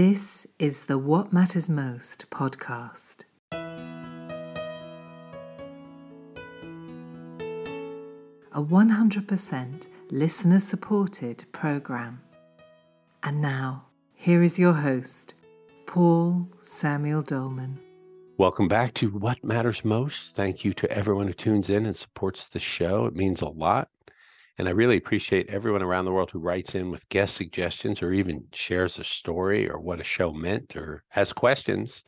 This is the What Matters Most podcast. A 100% listener supported program. And now, here is your host, Paul Samuel Dolman. Welcome back to What Matters Most. Thank you to everyone who tunes in and supports the show. It means a lot. And I really appreciate everyone around the world who writes in with guest suggestions or even shares a story or what a show meant or has questions.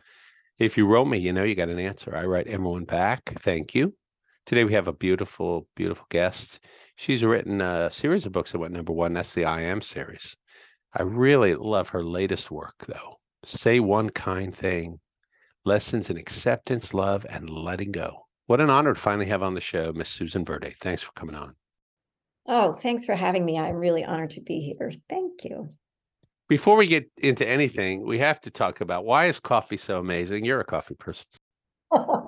If you wrote me, you know you got an answer. I write everyone back. Thank you. Today we have a beautiful, beautiful guest. She's written a series of books that went number one. That's the I Am series. I really love her latest work, though. Say One Kind Thing Lessons in Acceptance, Love, and Letting Go. What an honor to finally have on the show Miss Susan Verde. Thanks for coming on. Oh, thanks for having me. I'm really honored to be here. Thank you. Before we get into anything, we have to talk about why is coffee so amazing? You're a coffee person. I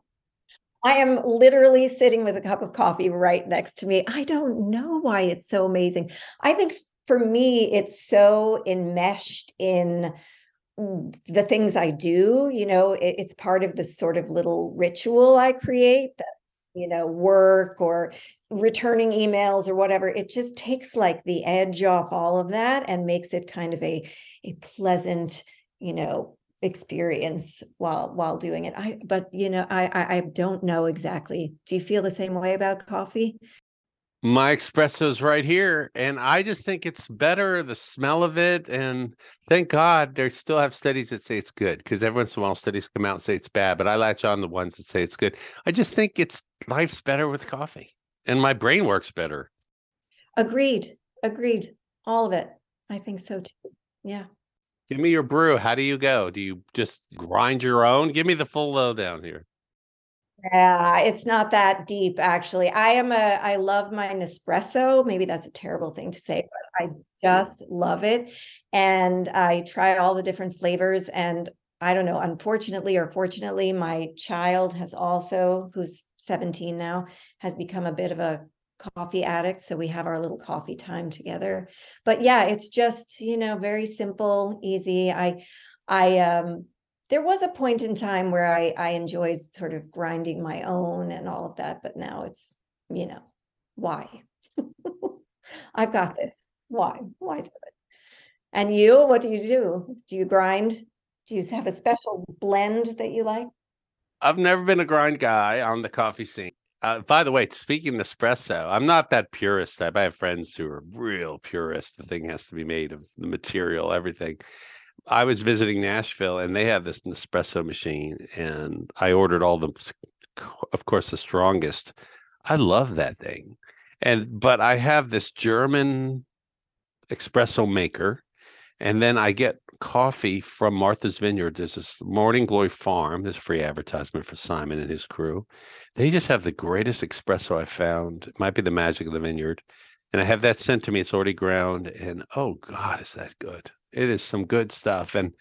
am literally sitting with a cup of coffee right next to me. I don't know why it's so amazing. I think for me, it's so enmeshed in mm, the things I do. You know, it, it's part of this sort of little ritual I create that you know work or returning emails or whatever it just takes like the edge off all of that and makes it kind of a a pleasant you know experience while while doing it. I but you know i i, I don't know exactly. Do you feel the same way about coffee my espresso's right here and i just think it's better the smell of it and thank god they still have studies that say it's good because every once in a while studies come out and say it's bad but i latch on the ones that say it's good i just think it's life's better with coffee and my brain works better. Agreed. Agreed. All of it. I think so too. Yeah. Give me your brew. How do you go? Do you just grind your own? Give me the full lowdown here. Yeah, it's not that deep actually. I am a I love my Nespresso. Maybe that's a terrible thing to say, but I just love it. And I try all the different flavors and I don't know, unfortunately or fortunately, my child has also, who's 17 now, has become a bit of a coffee addict. So we have our little coffee time together. But yeah, it's just, you know, very simple, easy. I, I, um, there was a point in time where I, I enjoyed sort of grinding my own and all of that, but now it's, you know, why? I've got this. Why? Why do it? And you, what do you do? Do you grind? Do you have a special blend that you like? I've never been a grind guy on the coffee scene. Uh, by the way, speaking of espresso, I'm not that purist type. I have friends who are real purist. The thing has to be made of the material, everything. I was visiting Nashville and they have this Nespresso machine, and I ordered all the, of course, the strongest. I love that thing, and but I have this German espresso maker, and then I get coffee from Martha's Vineyard. There's this Morning Glory Farm. This free advertisement for Simon and his crew. They just have the greatest espresso I found. It might be the magic of the vineyard. And I have that sent to me. It's already ground. And oh God, is that good? It is some good stuff. And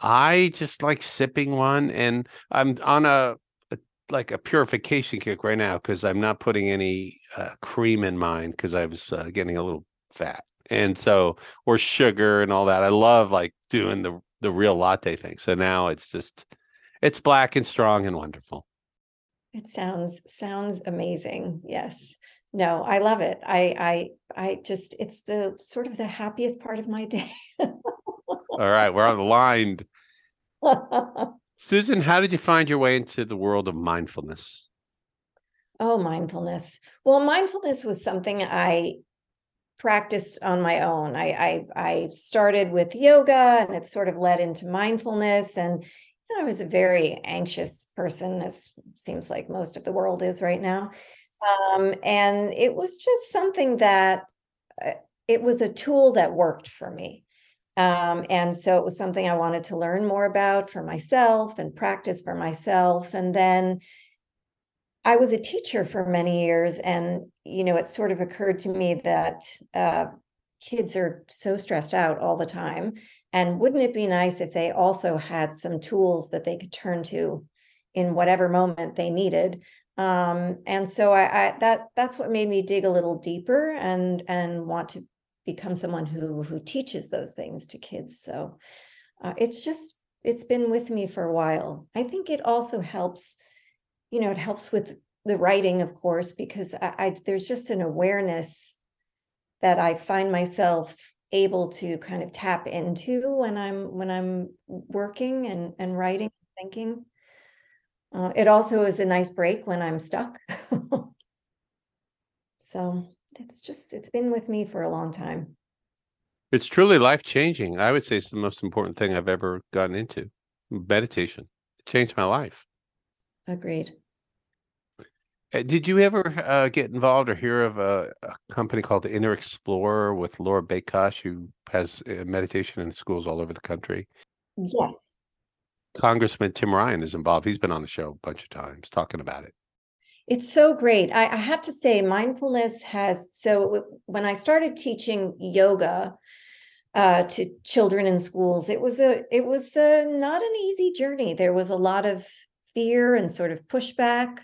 I just like sipping one. And I'm on a, a like a purification kick right now because I'm not putting any uh, cream in mine because I was uh, getting a little fat and so or sugar and all that. I love like doing the the real latte thing. So now it's just it's black and strong and wonderful. It sounds sounds amazing. Yes. No, I love it. I I I just it's the sort of the happiest part of my day. all right, we're on the line. Susan, how did you find your way into the world of mindfulness? Oh, mindfulness. Well, mindfulness was something I practiced on my own. I, I, I started with yoga, and it sort of led into mindfulness. And you know, I was a very anxious person, as seems like most of the world is right now. Um, and it was just something that uh, it was a tool that worked for me. Um, and so it was something I wanted to learn more about for myself and practice for myself. And then I was a teacher for many years, and you know, it sort of occurred to me that uh, kids are so stressed out all the time, and wouldn't it be nice if they also had some tools that they could turn to in whatever moment they needed? Um, and so I, I that that's what made me dig a little deeper and and want to become someone who who teaches those things to kids. So uh, it's just it's been with me for a while. I think it also helps, you know, it helps with the writing, of course, because I, I there's just an awareness that I find myself able to kind of tap into when I'm when I'm working and and writing and thinking. Uh, it also is a nice break when I'm stuck. so it's just it's been with me for a long time. It's truly life changing. I would say it's the most important thing I've ever gotten into. Meditation it changed my life. Agreed. Uh, Did you ever uh, get involved or hear of a, a company called the Inner Explorer with Laura Bakosh, who has uh, meditation in schools all over the country? Yes. Congressman Tim Ryan is involved. He's been on the show a bunch of times talking about it. It's so great. I, I have to say, mindfulness has. So when I started teaching yoga uh, to children in schools, it was a it was a, not an easy journey. There was a lot of fear and sort of pushback,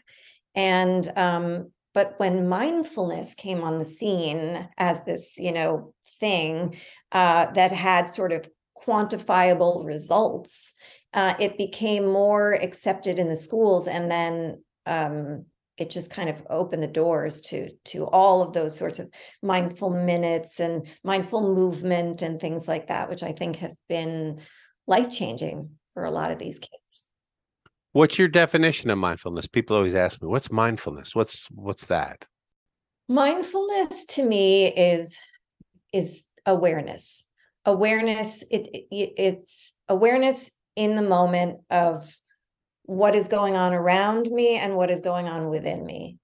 and um, but when mindfulness came on the scene as this, you know, thing uh, that had sort of quantifiable results, uh, it became more accepted in the schools, and then um, it just kind of opened the doors to to all of those sorts of mindful minutes and mindful movement and things like that which i think have been life changing for a lot of these kids What's your definition of mindfulness? People always ask me, "What's mindfulness? What's what's that?" mindfulness to me is is awareness awareness it, it it's awareness in the moment of what is going on around me and what is going on within me.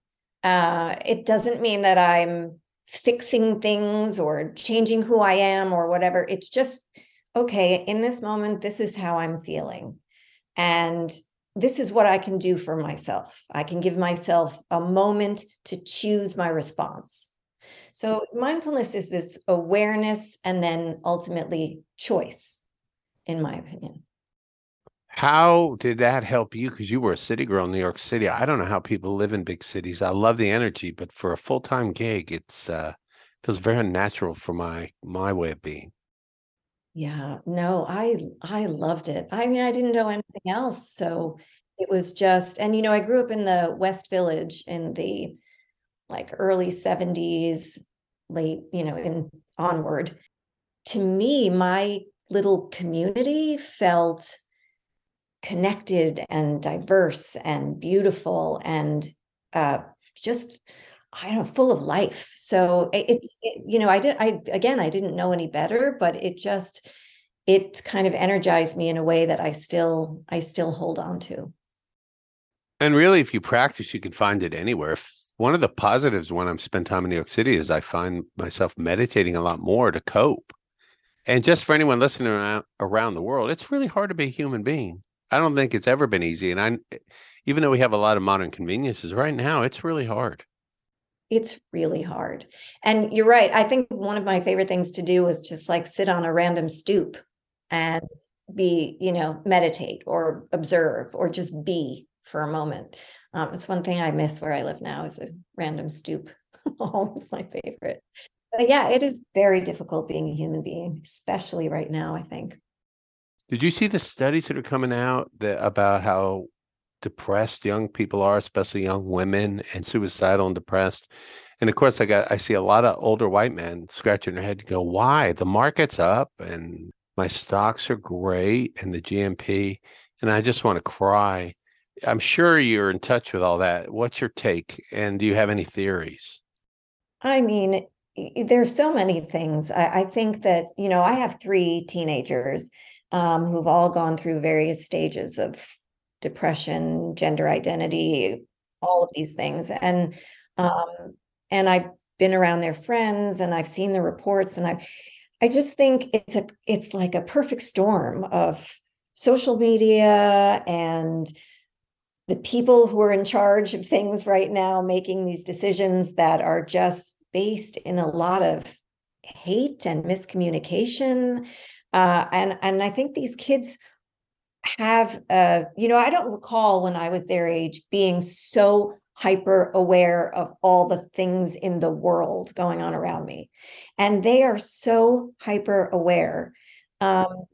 Uh, it doesn't mean that I'm fixing things or changing who I am or whatever. It's just, okay, in this moment, this is how I'm feeling. And this is what I can do for myself. I can give myself a moment to choose my response. So, mindfulness is this awareness and then ultimately choice, in my opinion. How did that help you? Because you were a city girl in New York City. I don't know how people live in big cities. I love the energy, but for a full time gig, it's uh, feels very natural for my my way of being. Yeah, no, I I loved it. I mean, I didn't know anything else, so it was just and you know, I grew up in the West Village in the like early 70s, late, you know, in onward. To me, my little community felt connected and diverse and beautiful and uh, just I don't know, full of life. So it, it, you know, I did, I, again, I didn't know any better, but it just, it kind of energized me in a way that I still, I still hold on to. And really, if you practice, you can find it anywhere. One of the positives when I'm spend time in New York City is I find myself meditating a lot more to cope. And just for anyone listening around, around the world, it's really hard to be a human being. I don't think it's ever been easy. And I, even though we have a lot of modern conveniences right now, it's really hard. It's really hard. And you're right. I think one of my favorite things to do is just like sit on a random stoop and be, you know, meditate or observe or just be for a moment. Um, it's one thing I miss where I live now is a random stoop. Always my favorite. But yeah, it is very difficult being a human being, especially right now, I think. Did you see the studies that are coming out that, about how depressed young people are, especially young women, and suicidal and depressed? And of course, I got I see a lot of older white men scratching their head to go, "Why? The market's up, and my stocks are great, and the GNP." And I just want to cry. I'm sure you're in touch with all that. What's your take? And do you have any theories? I mean, there's so many things. I, I think that, you know, I have three teenagers um, who've all gone through various stages of depression, gender identity, all of these things. And um, and I've been around their friends and I've seen the reports and I I just think it's a it's like a perfect storm of social media and the people who are in charge of things right now making these decisions that are just based in a lot of hate and miscommunication uh, and and i think these kids have uh, you know i don't recall when i was their age being so hyper aware of all the things in the world going on around me. And they are so hyper aware. Um,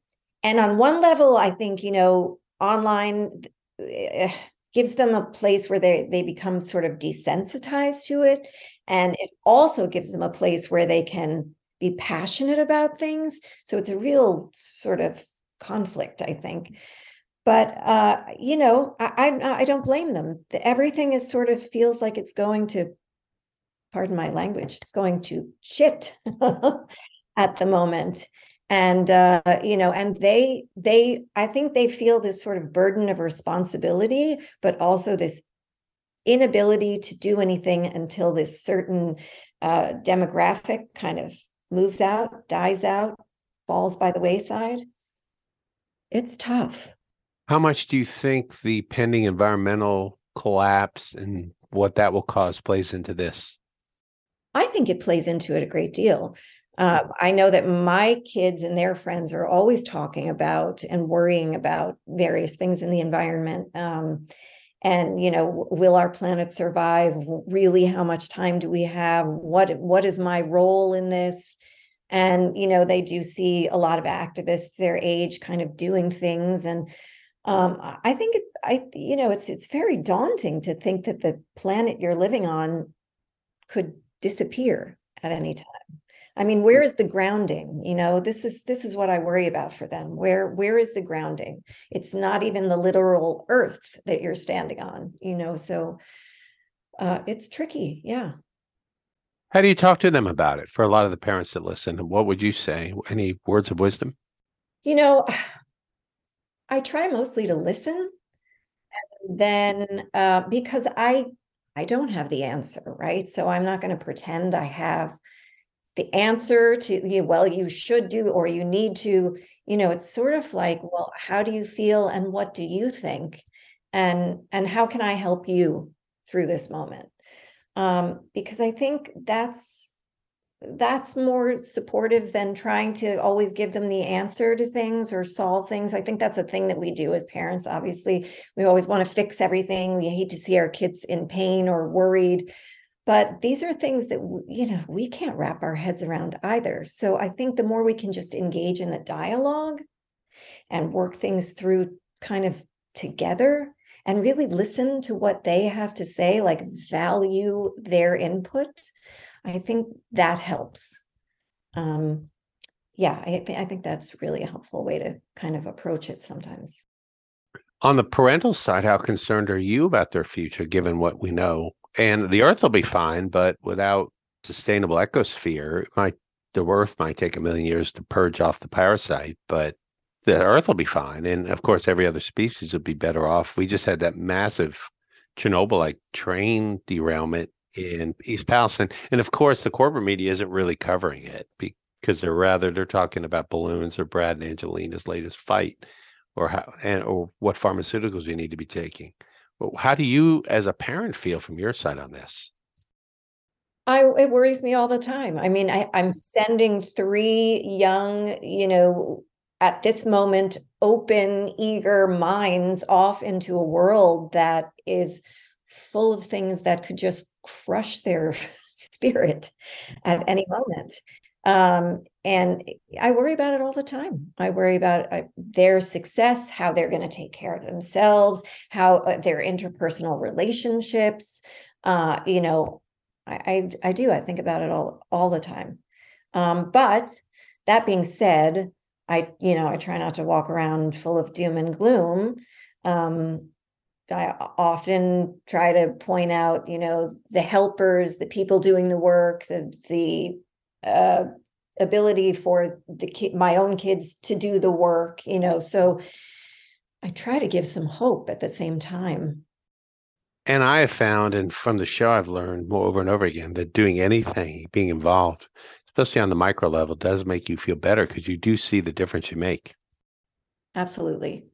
and on one level, I think, you know, online uh, gives them a place where they they become sort of desensitized to it. And it also gives them a place where they can be passionate about things. So it's a real sort of conflict i think. But uh you know i i, I don't blame them. Everything is sort of feels like it's going to pardon my language it's going to shit at the moment. And uh, you know and they they i think they feel this sort of burden of responsibility but also this inability to do anything until this certain uh, demographic kind of moves out dies out falls by the wayside. It's tough. How much do you think the pending environmental collapse and what that will cause plays into this? I think it plays into it a great deal. Uh, I know that my kids and their friends are always talking about and worrying about various things in the environment. Um, and you know, will our planet survive? Really, how much time do we have? What what is my role in this? And you know, they do see a lot of activists their age kind of doing things, and um, I think it, I you know, it's it's very daunting to think that the planet you're living on could disappear at any time. I mean, where is the grounding? You know, this is this is what I worry about for them. Where where is the grounding? It's not even the literal earth that you're standing on, you know. So uh it's tricky, yeah. How do you talk to them about it for a lot of the parents that listen? What would you say? Any words of wisdom? You know, I try mostly to listen. And then uh because I I don't have the answer, right? So I'm not going to pretend I have the answer to you well you should do or you need to you know it's sort of like well how do you feel and what do you think? And and how can i help you through this moment? Um because i think that's that's more supportive than trying to always give them the answer to things or solve things. I think that's a thing that we do as parents obviously. We always want to fix everything. We hate to see our kids in pain or worried but these are things that you know we can't wrap our heads around either. So i think the more we can just engage in the dialogue and work things through kind of together and really listen to what they have to say like value their input i think that helps. Um yeah i, th- I think that's really a helpful way to kind of approach it sometimes. On the parental side how concerned are you about their future given what we know and the Earth will be fine, but without sustainable ecosphere, might the Earth might take a million years to purge off the parasite, but the Earth will be fine, and of course, every other species would be better off. We just had that massive Chernobyl-like train derailment in East Palestine, and of course, the corporate media isn't really covering it because they're rather they're talking about balloons or Brad and Angelina's latest fight, or how and or what pharmaceuticals you need to be taking. How do you, as a parent, feel from your side on this? I it worries me all the time. I mean, I, I'm sending three young, you know, at this moment, open, eager minds off into a world that is full of things that could just crush their spirit at any moment. Um, and I worry about it all the time. I worry about uh, their success, how they're going to take care of themselves, how uh, their interpersonal relationships. Uh, you know, I, I, I do. I think about it all all the time. Um, but that being said, I you know I try not to walk around full of doom and gloom. Um, I often try to point out, you know, the helpers, the people doing the work, the the uh, ability for the ki- my own kids to do the work you know so i try to give some hope at the same time. And i have found and from the show i've learned more over and over again that doing anything being involved especially on the micro level does make you feel better because you do see the difference you make. Absolutely.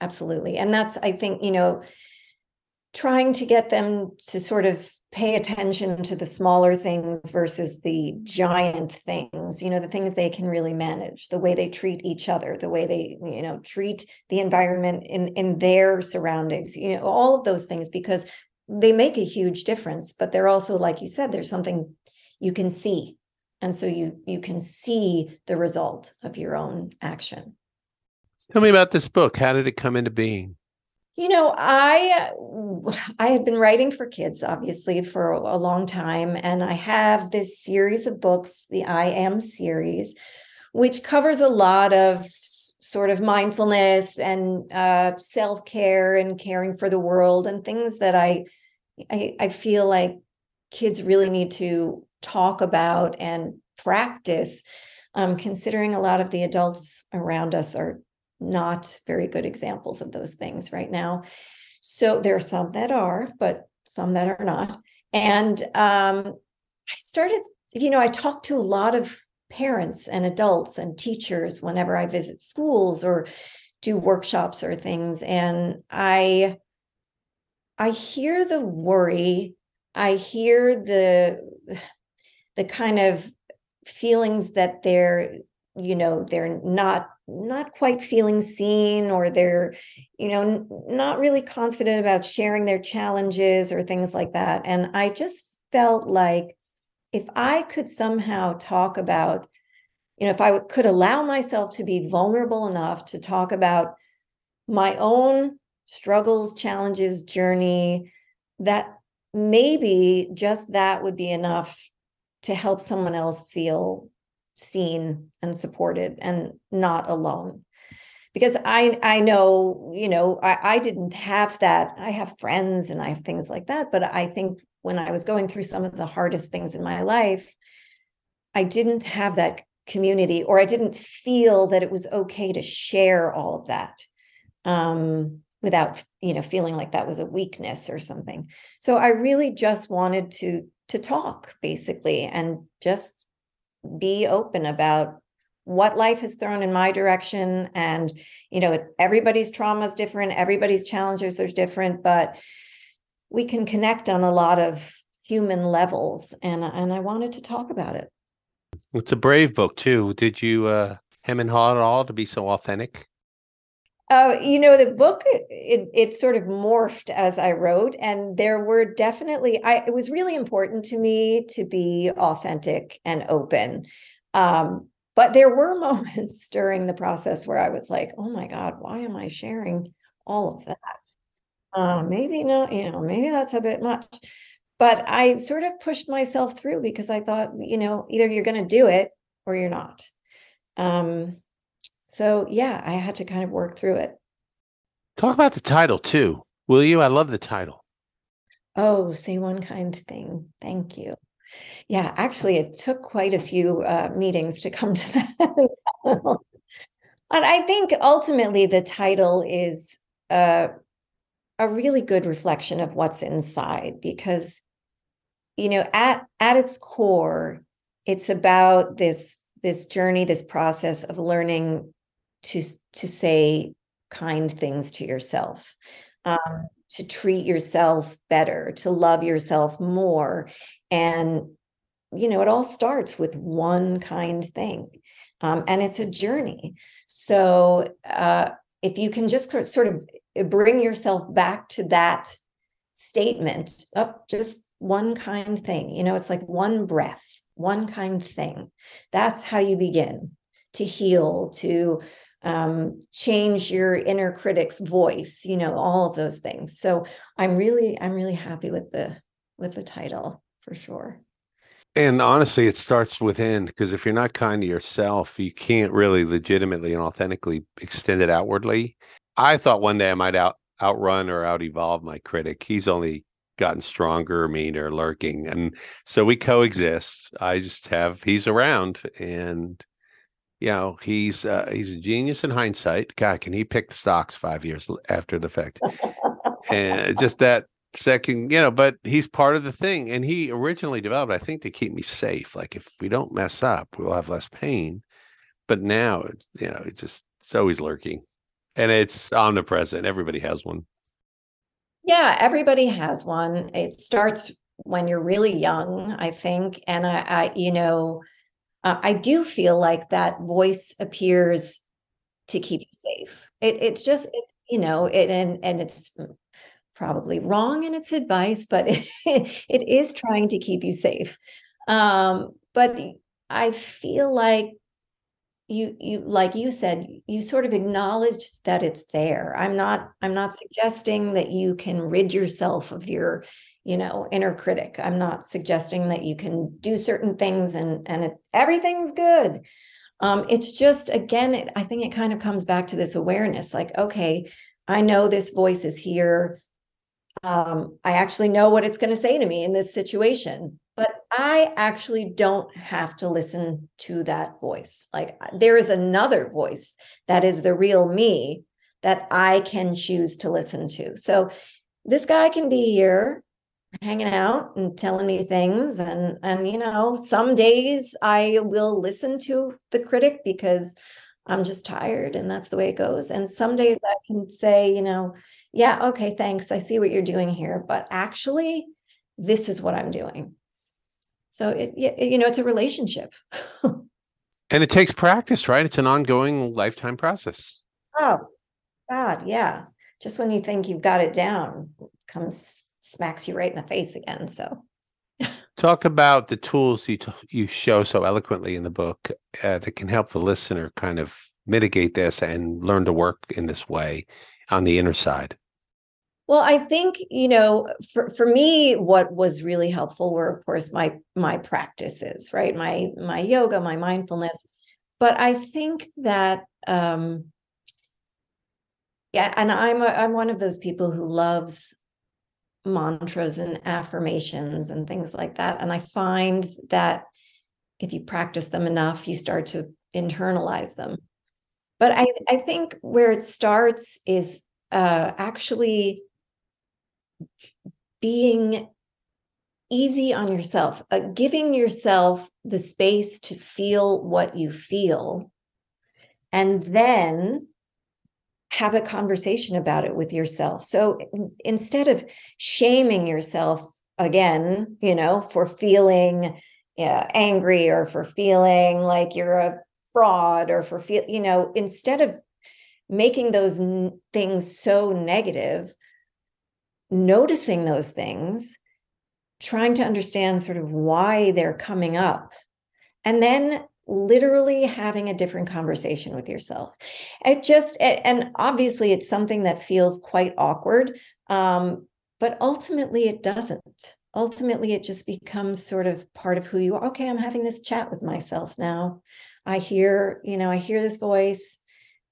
Absolutely. And that's i think you know trying to get them to sort of pay attention to the smaller things versus the giant things you know the things they can really manage the way they treat each other the way they you know treat the environment in in their surroundings you know all of those things because they make a huge difference but they're also like you said there's something you can see and so you you can see the result of your own action Tell me about this book. How did it come into being? You know, I I had been writing for kids obviously for a long time and I have this series of books, the I Am series, which covers a lot of sort of mindfulness and uh, self-care and caring for the world and things that I, I I feel like kids really need to talk about and practice um, considering a lot of the adults around us are not very good examples of those things right now. So there are some that are, but some that are not. And um, I started, you know, I talked to a lot of parents and adults and teachers whenever I visit schools or do workshops or things. And I I hear the worry, I hear the the kind of feelings that they're, you know, they're not not quite feeling seen or they're you know not really confident about sharing their challenges or things like that. And i just felt like if i could somehow talk about you know if i could allow myself to be vulnerable enough to talk about my own struggles challenges journey that maybe just that would be enough to help someone else feel seen and supported and not alone. Because i i know you know I, I didn't have that. I have friends and i have things like that but i think when i was going through some of the hardest things in my life i didn't have that community or i didn't feel that it was okay to share all of that um, without you know feeling like that was a weakness or something. So i really just wanted to to talk basically and just be open about what life has thrown in my direction and you know everybody's trauma is different everybody's challenges are different but we can connect on a lot of human levels and and I wanted to talk about it. It's a brave book too. Did you uh hem and haw at all to be so authentic? Uh, you know, the book it it sort of morphed as I wrote, and there were definitely I it was really important to me to be authentic and open. Um, but there were moments during the process where I was like, oh my God, why am I sharing all of that? Uh, maybe not, you know, maybe that's a bit much. But I sort of pushed myself through because I thought, you know, either you're going to do it or you're not. Um, so yeah, I had to kind of work through it. Talk about the title too, will you? I love the title. Oh, say one kind thing. Thank you. Yeah, actually, it took quite a few uh, meetings to come to that. and I think ultimately the title is uh, a really good reflection of what's inside because, you know, at at its core, it's about this this journey, this process of learning to to say kind things to yourself um, to treat yourself better to love yourself more and you know it all starts with one kind thing um, and it's a journey. So uh, if you can just sort of uh, bring yourself back to that statement up oh, just one kind thing you know it's like one breath one kind thing. That's how you begin to heal to um, change your inner critic's voice you know all of those things. So i'm really i'm really happy with the with the title for sure. And honestly it starts within because if you're not kind to yourself you can't really legitimately and authentically extend it outwardly. I thought one day i might out outrun or out evolve my critic. He's only gotten stronger meaner lurking and so we coexist. I just have he's around and you know he's uh, he's a genius in hindsight. God can he pick stocks five years after the fact? And just that second you know but he's part of the thing and he originally developed i think to keep me safe. Like if we don't mess up we'll have less pain. But now you know it's just it's always lurking. And it's omnipresent. Everybody has one. Yeah everybody has one. It starts when you're really young i think. And i, I you know uh, I do feel like that voice appears to keep you safe. It, it's just, it, you know, it, and and it's probably wrong in its advice, but it, it is trying to keep you safe. Um, but I feel like you you like you said you sort of acknowledge that it's there i'm not i'm not suggesting that you can rid yourself of your you know inner critic i'm not suggesting that you can do certain things and and it, everything's good um it's just again it, i think it kind of comes back to this awareness like okay i know this voice is here um i actually know what it's going to say to me in this situation but I actually don't have to listen to that voice. Like there is another voice that is the real me that I can choose to listen to. So this guy can be here hanging out and telling me things and and you know some days I will listen to the critic because I'm just tired and that's the way it goes and some days I can say you know yeah okay thanks I see what you're doing here but actually this is what I'm doing so it, you know, it's a relationship. and it takes practice, right? It's an ongoing lifetime process. Oh, God, yeah. Just when you think you've got it down, comes smacks you right in the face again. So, talk about the tools you t- you show so eloquently in the book uh, that can help the listener kind of mitigate this and learn to work in this way on the inner side. Well, I think, you know, for, for me, what was really helpful were, of course, my my practices, right? My my yoga, my mindfulness. But I think that um yeah, and I'm a, I'm one of those people who loves mantras and affirmations and things like that. And I find that if you practice them enough, you start to internalize them. But I, I think where it starts is uh, actually being easy on yourself, uh, giving yourself the space to feel what you feel, and then have a conversation about it with yourself. So instead of shaming yourself again, you know, for feeling yeah, angry or for feeling like you're a fraud or for feel, you know, instead of making those n- things so negative, noticing those things, trying to understand sort of why they're coming up, and then literally having a different conversation with yourself. It just, and obviously it's something that feels quite awkward, um, but ultimately it doesn't. Ultimately, it just becomes sort of part of who you are. Okay, I'm having this chat with myself now. I hear, you know, I hear this voice,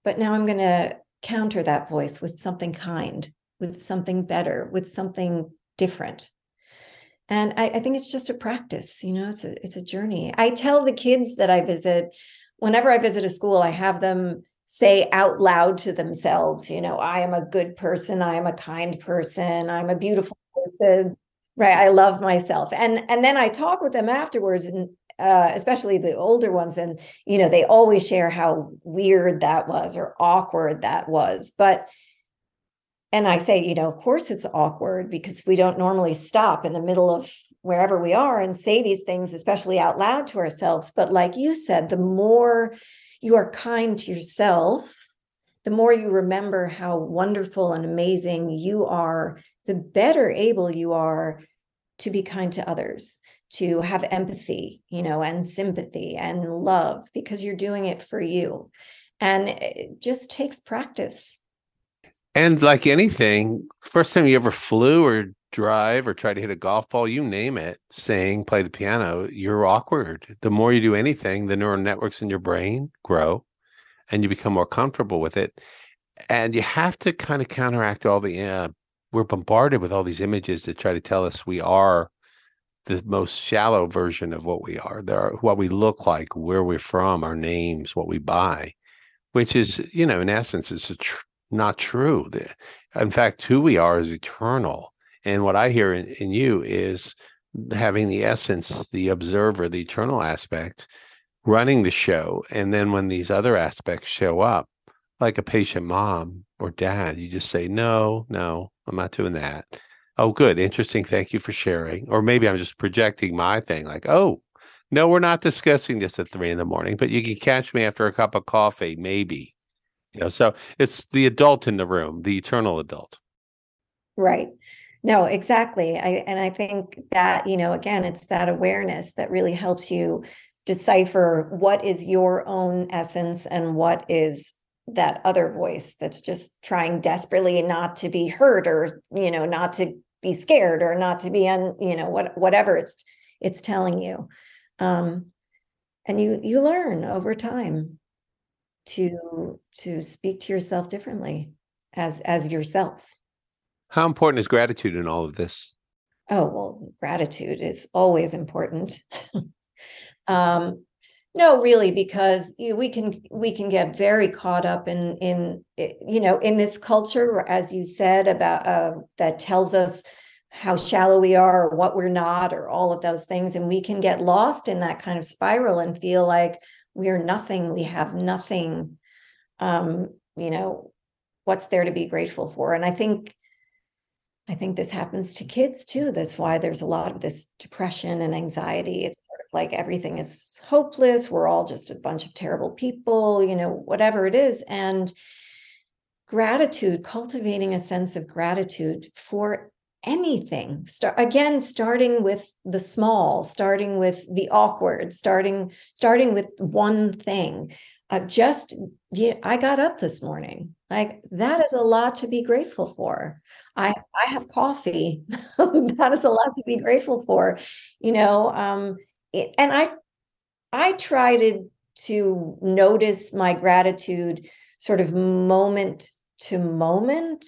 but now I'm going to counter that voice with something kind with something better, with something different. And I, I think it's just a practice, you know, it's a it's a journey. I tell the kids that I visit, whenever I visit a school, I have them say out loud to themselves, you know, I am a good person, I am a kind person, I'm a beautiful person, right? I love myself. And and then I talk with them afterwards and uh, especially the older ones and you know they always share how weird that was or awkward that was but and I say, you know, of course it's awkward because we don't normally stop in the middle of wherever we are and say these things, especially out loud to ourselves. But like you said, the more you are kind to yourself, the more you remember how wonderful and amazing you are, the better able you are to be kind to others, to have empathy, you know, and sympathy and love because you're doing it for you. And it just takes practice and like anything, first time you ever flew or drive or try to hit a golf ball, you name it, sing, play the piano, you're awkward. The more you do anything, the neural networks in your brain grow and you become more comfortable with it. And you have to kind of counteract all the, uh, we're bombarded with all these images that try to tell us we are the most shallow version of what we are. There are what we look like, where we're from, our names, what we buy, which is, you know, in essence, it's a tr- not true. In fact, who we are is eternal. And what I hear in, in you is having the essence, the observer, the eternal aspect running the show. And then when these other aspects show up, like a patient mom or dad, you just say, no, no, I'm not doing that. Oh, good. Interesting. Thank you for sharing. Or maybe I'm just projecting my thing like, oh, no, we're not discussing this at three in the morning, but you can catch me after a cup of coffee, maybe. So it's the adult in the room, the eternal adult. Right. No, exactly. I and I think that, you know, again, it's that awareness that really helps you decipher what is your own essence and what is that other voice that's just trying desperately not to be hurt or you know not to be scared or not to be on, you know what whatever it's it's telling you um and you you learn over time to to speak to yourself differently as as yourself. How important is gratitude in all of this? Oh well gratitude is always important. Um no really because you know, we can we can get very caught up in in you know in this culture as you said about uh, that tells us how shallow we are or what we're not or all of those things and we can get lost in that kind of spiral and feel like we're nothing we have nothing um you know what's there to be grateful for? And i think i think this happens to kids too. That's why there's a lot of this depression and anxiety. It's sort of like everything is hopeless. We're all just a bunch of terrible people you know whatever it is. And gratitude cultivating a sense of gratitude for anything. Start again starting with the small starting with the awkward starting starting with one thing. Uh, just yeah, i got up this morning. Like that is a lot to be grateful for. I i have coffee. That is a lot to be grateful for you know um it, and i i try to to notice my gratitude sort of moment to moment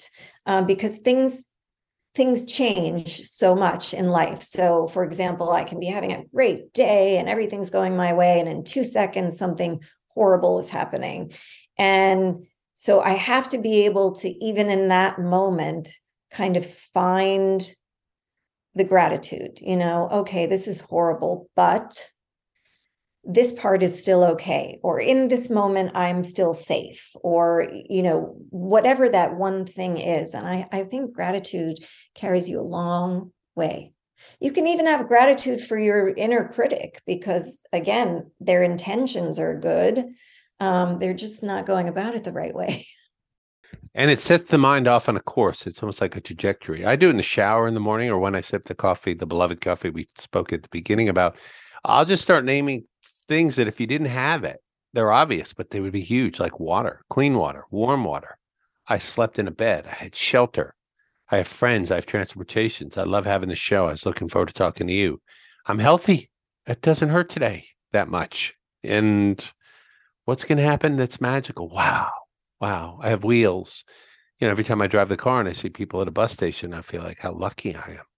um, because things things change so much in life. So, for example, I can be having a great day and everything's going my way, and in two seconds, something horrible is happening. And so I have to be able to, even in that moment, kind of find the gratitude, you know, okay, this is horrible, but this part is still okay or in this moment i'm still safe or you know whatever that one thing is. And i i think gratitude carries you a long way. You can even have gratitude for your inner critic because again their intentions are good. Um, they're just not going about it the right way. And it sets the mind off on a course. It's almost like a trajectory. I do it in the shower in the morning or when i sip the coffee the beloved coffee we spoke at the beginning about. I'll just start naming things that if you didn't have it, they're obvious, but they would be huge, like water, clean water, warm water. I slept in a bed. I had shelter. I have friends. I have transportations. I love having the show. I was looking forward to talking to you. I'm healthy. It doesn't hurt today that much. And what's going to happen that's magical? Wow. Wow. I have wheels. You know, every time I drive the car and I see people at a bus station, I feel like how lucky I am.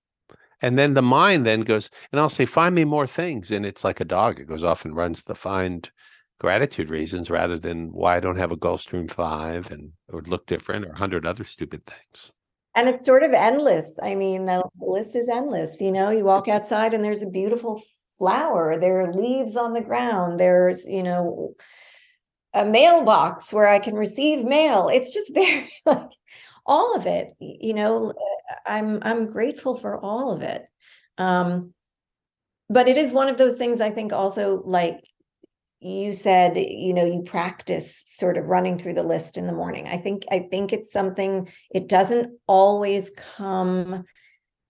And then the mind then goes, and I'll say, find me more things. And it's like a dog. It goes off and runs to find gratitude reasons rather than why I don't have a Gulfstream 5 and it would look different or a hundred other stupid things. And it's sort of endless. I mean, the mm-hmm. list is endless. You know, you walk mm-hmm. outside and there's a beautiful flower, there are leaves on the ground, there's, you know, a mailbox where I can receive mail. It's just very like all of it you know i'm i'm grateful for all of it. Um but it is one of those things i think also like you said you know you practice sort of running through the list in the morning. I think i think it's something it doesn't always come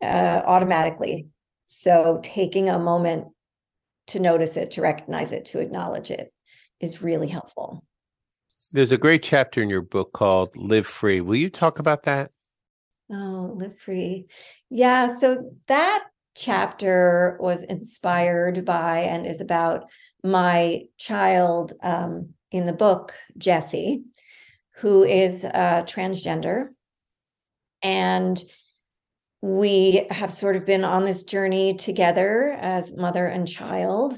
uh, automatically. So taking a moment to notice it to recognize it to acknowledge it is really helpful there's a great chapter in your book called Live Free. Will you talk about that? Oh, Live Free. Yeah. So that chapter was inspired by and is about my child um, in the book, Jesse, who is uh, transgender. And we have sort of been on this journey together as mother and child.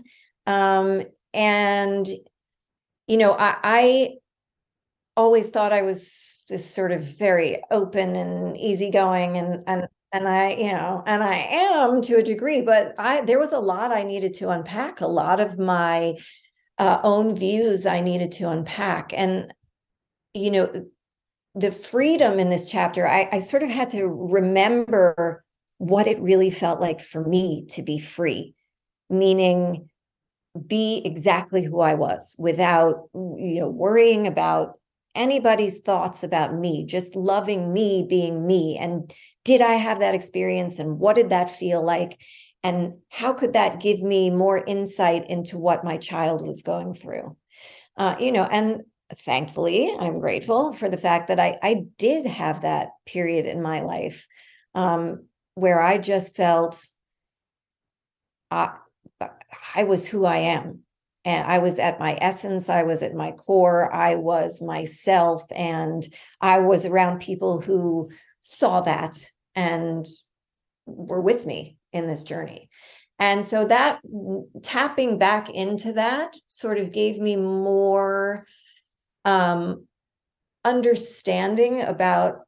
Um, and, you know, I, I always thought I was this sort of very open and easygoing and and and I, you know, and I am to a degree, but I there was a lot I needed to unpack, a lot of my uh, own views I needed to unpack. And you know, the freedom in this chapter, I, I sort of had to remember what it really felt like for me to be free, meaning be exactly who I was without you know worrying about anybody's thoughts about me, just loving me being me. And did I have that experience? And what did that feel like? and how could that give me more insight into what my child was going through uh, you know and thankfully i'm grateful for the fact that i i did have that period in my life um, where i just felt uh, i was who i am and i was at my essence i was at my core i was myself and i was around people who saw that and were with me in this journey. And so that tapping back into that sort of gave me more um, understanding about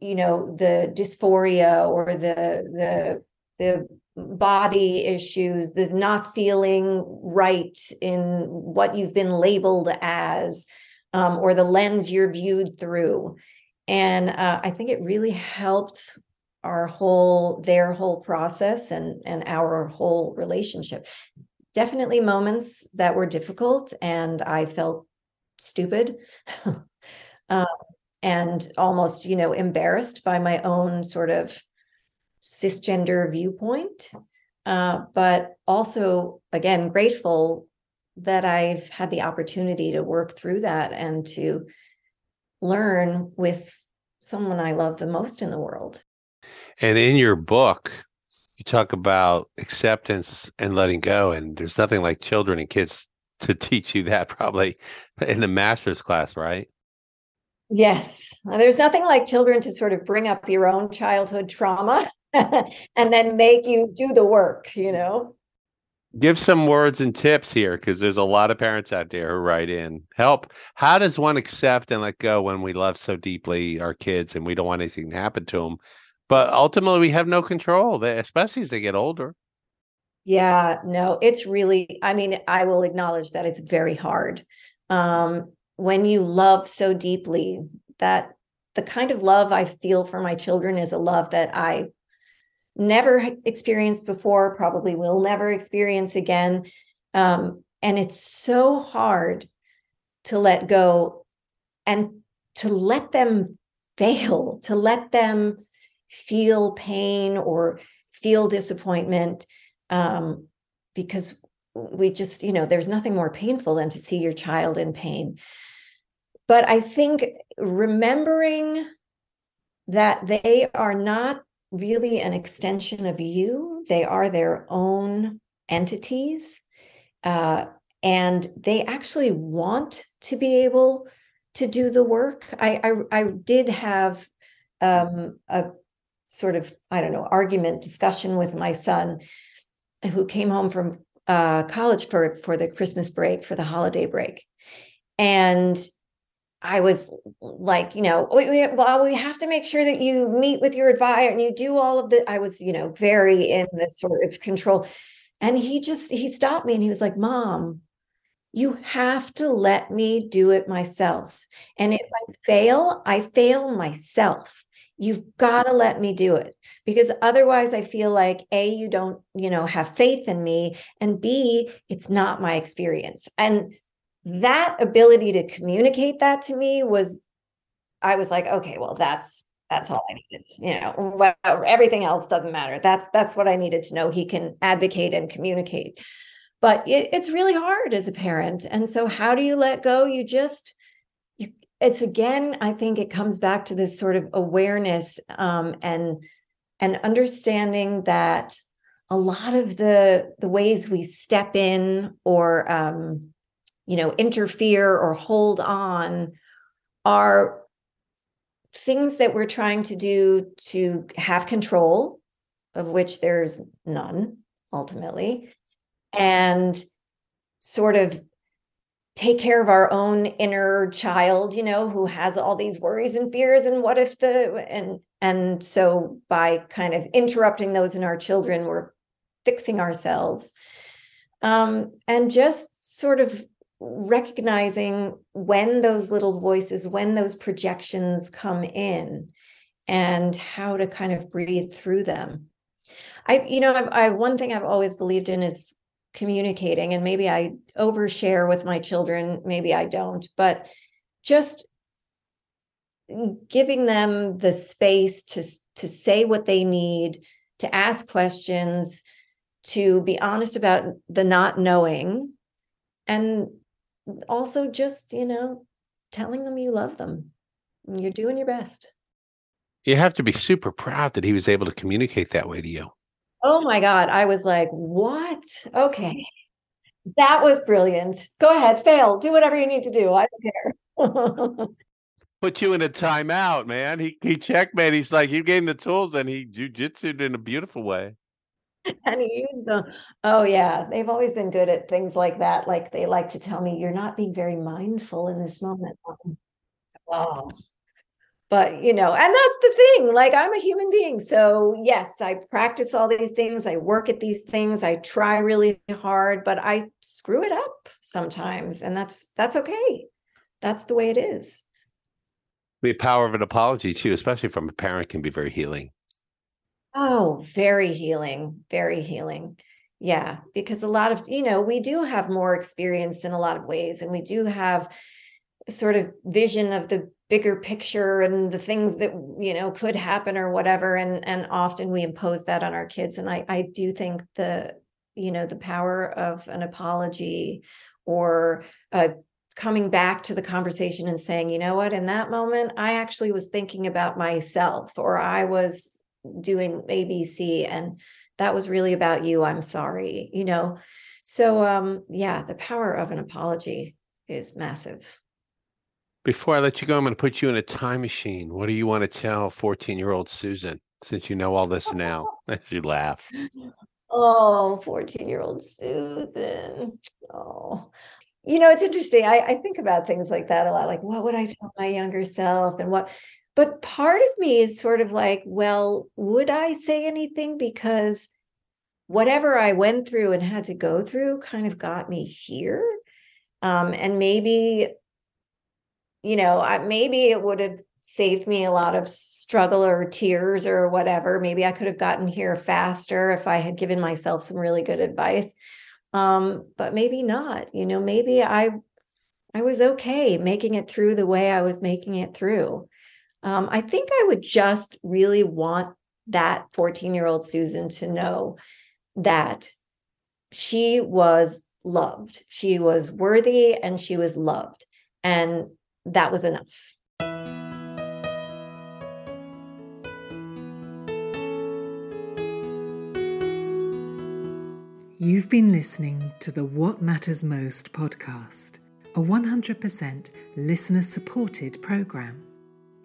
you know the dysphoria or the the the body issues the not feeling right in what you've been labeled as um, or the lens you're viewed through. And uh, i think it really helped our whole their whole process and and our whole relationship. Definitely moments that were difficult and i felt stupid um, and almost you know embarrassed by my own sort of cisgender viewpoint uh, but also again grateful that i've had the opportunity to work through that and to learn with someone i love the most in the world and in your book you talk about acceptance and letting go and there's nothing like children and kids to teach you that probably in the master's class, right? Yes. There's nothing like children to sort of bring up your own childhood trauma and then make you do the work, you know? Give some words and tips here because there's a lot of parents out there who write in. Help. How does one accept and let go when we love so deeply our kids and we don't want anything to happen to them? But ultimately, we have no control, especially as they get older. Yeah, no, it's really, I mean, I will acknowledge that it's very hard. Um, when you love so deeply, that the kind of love I feel for my children is a love that I never experienced before, probably will never experience again. Um, and it's so hard to let go and to let them fail, to let them feel pain or feel disappointment um, because we just, you know, there's nothing more painful than to see your child in pain. But I think remembering that they are not really an extension of you, they are their own entities. Uh, and they actually want to be able to do the work. I I, I did have um, a sort of I don't know argument discussion with my son who came home from uh, college for for the Christmas break for the holiday break, and I was like, you know, oh, we, we, well, we have to make sure that you meet with your advisor and you do all of the. I was, you know, very in this sort of control, and he just he stopped me and he was like, "Mom, you have to let me do it myself, and if I fail, I fail myself." you've got to let me do it because otherwise i feel like a you don't you know have faith in me and b it's not my experience and that ability to communicate that to me was i was like okay well that's that's all i needed you know well, everything else doesn't matter. That's that's what i needed to know. He can advocate and communicate. But it, it's really hard as a parent. And so how do you let go? You just it's again i think it comes back to this sort of awareness um, and and understanding that a lot of the the ways we step in or um, you know interfere or hold on are things that we're trying to do to have control of which there's none ultimately and sort of take care of our own inner child you know who has all these worries and fears and what if the and and so by kind of interrupting those in our children we're fixing ourselves. Um, and just sort of recognizing when those little voices when those projections come in and how to kind of breathe through them. I you know I've, I one thing i've always believed in is communicating and maybe i overshare with my children maybe i don't but just giving them the space to to say what they need to ask questions to be honest about the not knowing and also just, you know, telling them you love them. You're doing your best. You have to be super proud that he was able to communicate that way to you. Oh my God. I was like, what? Okay. That was brilliant. Go ahead, fail. Do whatever you need to do. I don't care. Put you in a timeout, man. He he checkmate. He's like, you gave him the tools and he jujitsued in a beautiful way. And he used them. Oh yeah, they've always been good at things like that. Like they like to tell me, "You're not being very mindful in this moment." Oh, but you know, and that's the thing. Like I'm a human being, so yes, I practice all these things. I work at these things. I try really hard, but I screw it up sometimes, and that's that's okay. That's the way it is. The power of an apology too, especially from a parent, can be very healing. Oh, very healing, very healing. Yeah, because a lot of, you know, we do have more experience in a lot of ways, and we do have sort of vision of the bigger picture and the things that you know could happen or whatever and and often we impose that on our kids and i i do think the you know the power of an apology or uh, coming back to the conversation and saying you know what in that moment i actually was thinking about myself or i was doing ABC and that was really about you. I'm sorry, you know. So um yeah, the power of an apology is massive. Before I let you go, I'm going to put you in a time machine. What do you want to tell 14 year old Susan since you know all this now? As you laugh. Oh, 14 year old Susan. Oh, you know, it's interesting. I, I think about things like that a lot. Like, what would I tell my younger self? And what but part of me is sort of like, well, would I say anything? Because whatever I went through and had to go through kind of got me here. Um, and maybe, you know, I, maybe it would have saved me a lot of struggle or tears or whatever. Maybe I could have gotten here faster if I had given myself some really good advice. Um, but maybe not. You know, maybe I I was okay making it through the way I was making it through um, I think I would just really want that 14 year old Susan to know that she was loved, she was worthy, and she was loved. And that was enough. You've been listening to the What Matters Most podcast, a 100% listener supported program.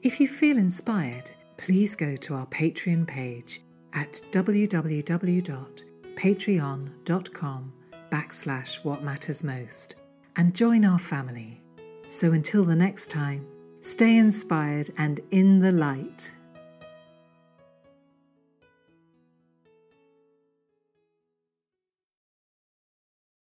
If you feel inspired, please go to our Patreon page at www.patreon.com backslash what matters most and join our family. So until the next time, stay inspired and in the light.